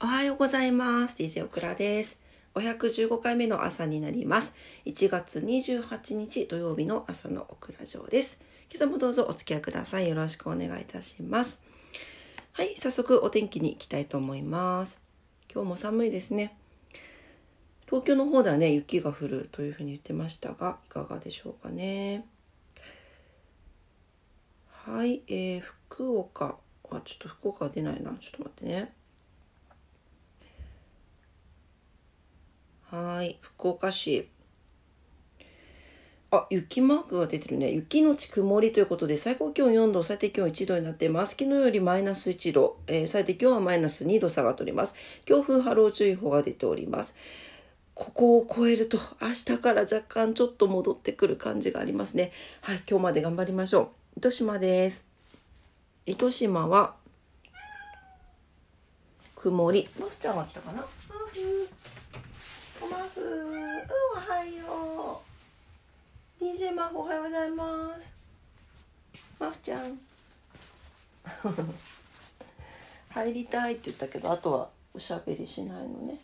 おはようございます。DJ オクラです。515回目の朝になります。1月28日土曜日の朝のオクラ城です。今朝もどうぞお付き合いください。よろしくお願いいたします。はい、早速お天気に行きたいと思います。今日も寒いですね。東京の方ではね、雪が降るというふうに言ってましたが、いかがでしょうかね。はい、えー、福岡。あ、ちょっと福岡は出ないな。ちょっと待ってね。はい、福岡市。あ、雪マークが出てるね。雪のち曇りということで、最高気温4度、最低気温1度になっています。昨日よりマイナス1度、えー、最低気温はマイナス2度下がっております。強風波浪注意報が出ております。ここを超えると、明日から若干ちょっと戻ってくる感じがありますね。はい、今日まで頑張りましょう。糸島です。糸島は、曇り。マフちゃんは来たかな？うん、おはよう。DJ マフおはようございます。マフちゃん。入りたいって言ったけど、あとはおしゃべりしないのね。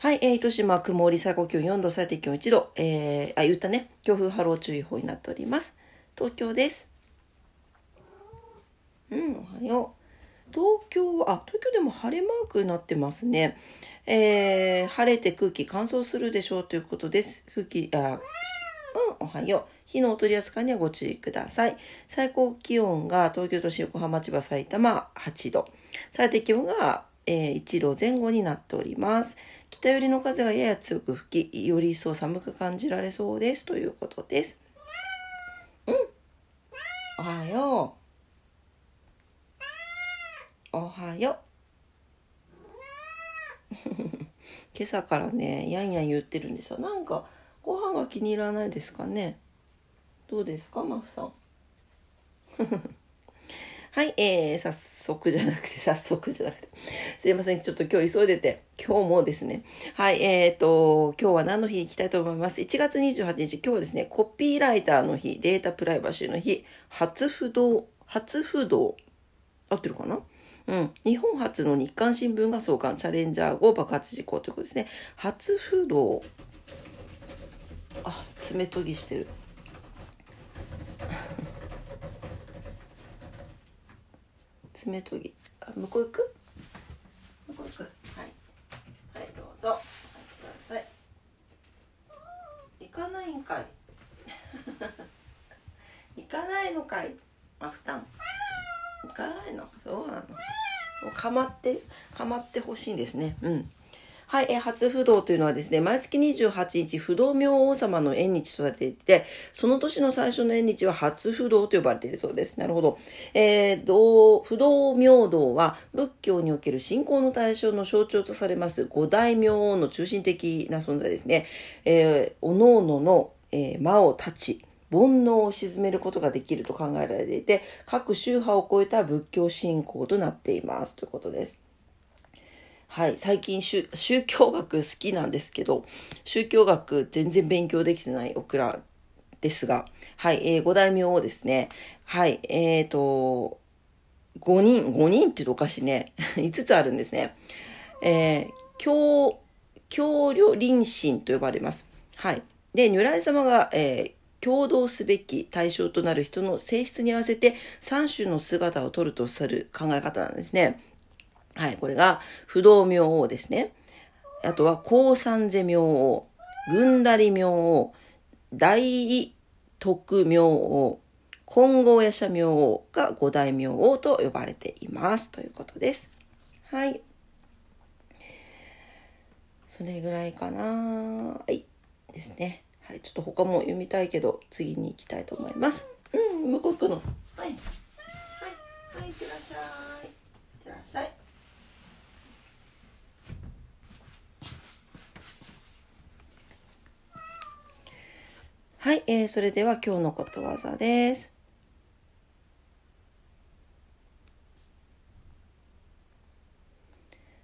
はい、えー、糸島曇り最高気温4度、最低気温1度。えー、あ、言ったね。強風波浪注意報になっております。東京です。うん、おはよう。東京は、あ、東京でも晴れマークになってますね。えー、晴れて空気乾燥するでしょうということです。空気、あ、うん、おはよう。火の取り扱いにはご注意ください。最高気温が東京都心、横浜、千葉、埼玉8度。最低気温が、えー、1度前後になっております。北寄りの風がやや強く吹き、より一層寒く感じられそうです。ということです。うん。おはよう。おはよう。今朝からね、やんやん言ってるんですよ。なんか、ご飯が気に入らないですかね。どうですか、マフさん。はい、えー、早速じゃなくて、早速じゃなくて。すいません、ちょっと今日急いでて、今日もですね。はい、えーと、今日は何の日に行きたいと思います？1月28日、今日はですね、コピーライターの日、データプライバシーの日、初不動、初不動、合ってるかな？うん、日本初の日刊新聞が創刊チャレンジャー号爆発事故ということですね。初不動あ爪研ぎしてる。爪研ぎ。あ向こう行く？向こう行く。はい。はいどうぞ。はいください行かないんかい。行かないのかい。あ負担。かいのそうなのもうかまってかまってほしいんですねうんはい、え、初不動というのはですね、毎月28日、不動明王様の縁日とされていて、その年の最初の縁日は初不動と呼ばれているそうです。なるほど。えー、道不動明道は仏教における信仰の対象の象徴とされます五大明王の中心的な存在ですね。えー、おのおのの、えー、魔を断ち、煩悩を鎮めることができると考えられていて各宗派を超えた仏教信仰となっていますということです。はい、最近宗教学好きなんですけど宗教学全然勉強できてないオクラですが、はいえー、五大名をですねはいえっ、ー、と5人5人って言うとおかしいね 5つあるんですね。えー、教教領臨神と呼ばれます。はい、で如来様が、えー共同すべき対象となる人の性質に合わせて3種の姿を取るとする考え方なんですね。はい、これが不動明王ですね。あとは高山世明王、軍だり明王、大徳明王、金剛夜叉明王が五大明王と呼ばれています。ということです。はい。それぐらいかな。はい。ですね。はい、ちょっと他も読みたいけど、次に行きたいと思います。うん、向こう行くの。はい。はい。はい、いってらっしゃい。いってらっしゃい。はい、えー、それでは今日のことわざです。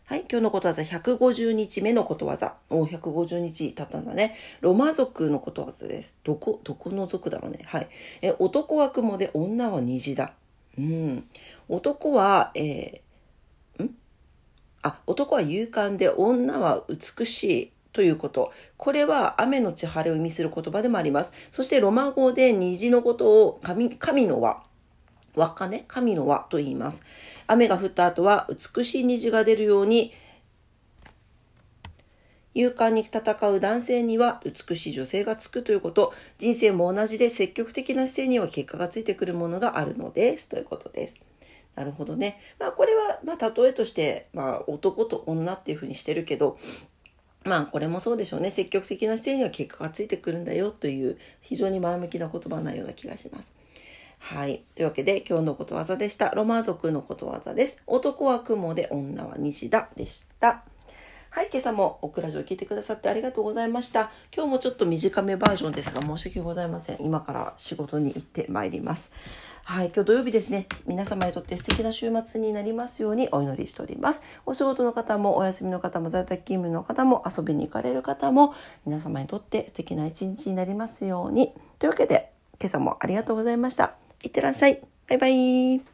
はい、今日のことわざ150日目のことわざ。お150日経ったんだね。ロマ族のことわざです。どこ、どこの族だろうね。はい。え、男は雲で女は虹だ。うん。男は、えー、ん？あ、男は勇敢で女は美しいということ。これは雨のち晴れを意味する言葉でもあります。そしてロマ語で虹のことを神神の輪。輪っかね、神の輪と言います。雨が降った後は美しい虹が出るように勇敢に戦う男性には美しい女性がつくということ、人生も同じで積極的な姿勢には結果がついてくるものがあるのですということです。なるほどね。まあこれは、まあ例えとして、まあ男と女っていうふうにしてるけど、まあこれもそうでしょうね。積極的な姿勢には結果がついてくるんだよという非常に前向きな言葉なような気がします。はい。というわけで今日のことわざでした。ロマ族のことわざです。男は雲で女は虹だでした。はい、今朝もオクラジオ聞いてくださってありがとうございました。今日もちょっと短めバージョンですが申し訳ございません。今から仕事に行ってまいります。はい、今日土曜日ですね。皆様にとって素敵な週末になりますようにお祈りしております。お仕事の方もお休みの方も在宅勤務の方も遊びに行かれる方も皆様にとって素敵な一日になりますように。というわけで今朝もありがとうございました。いってらっしゃい。バイバイ。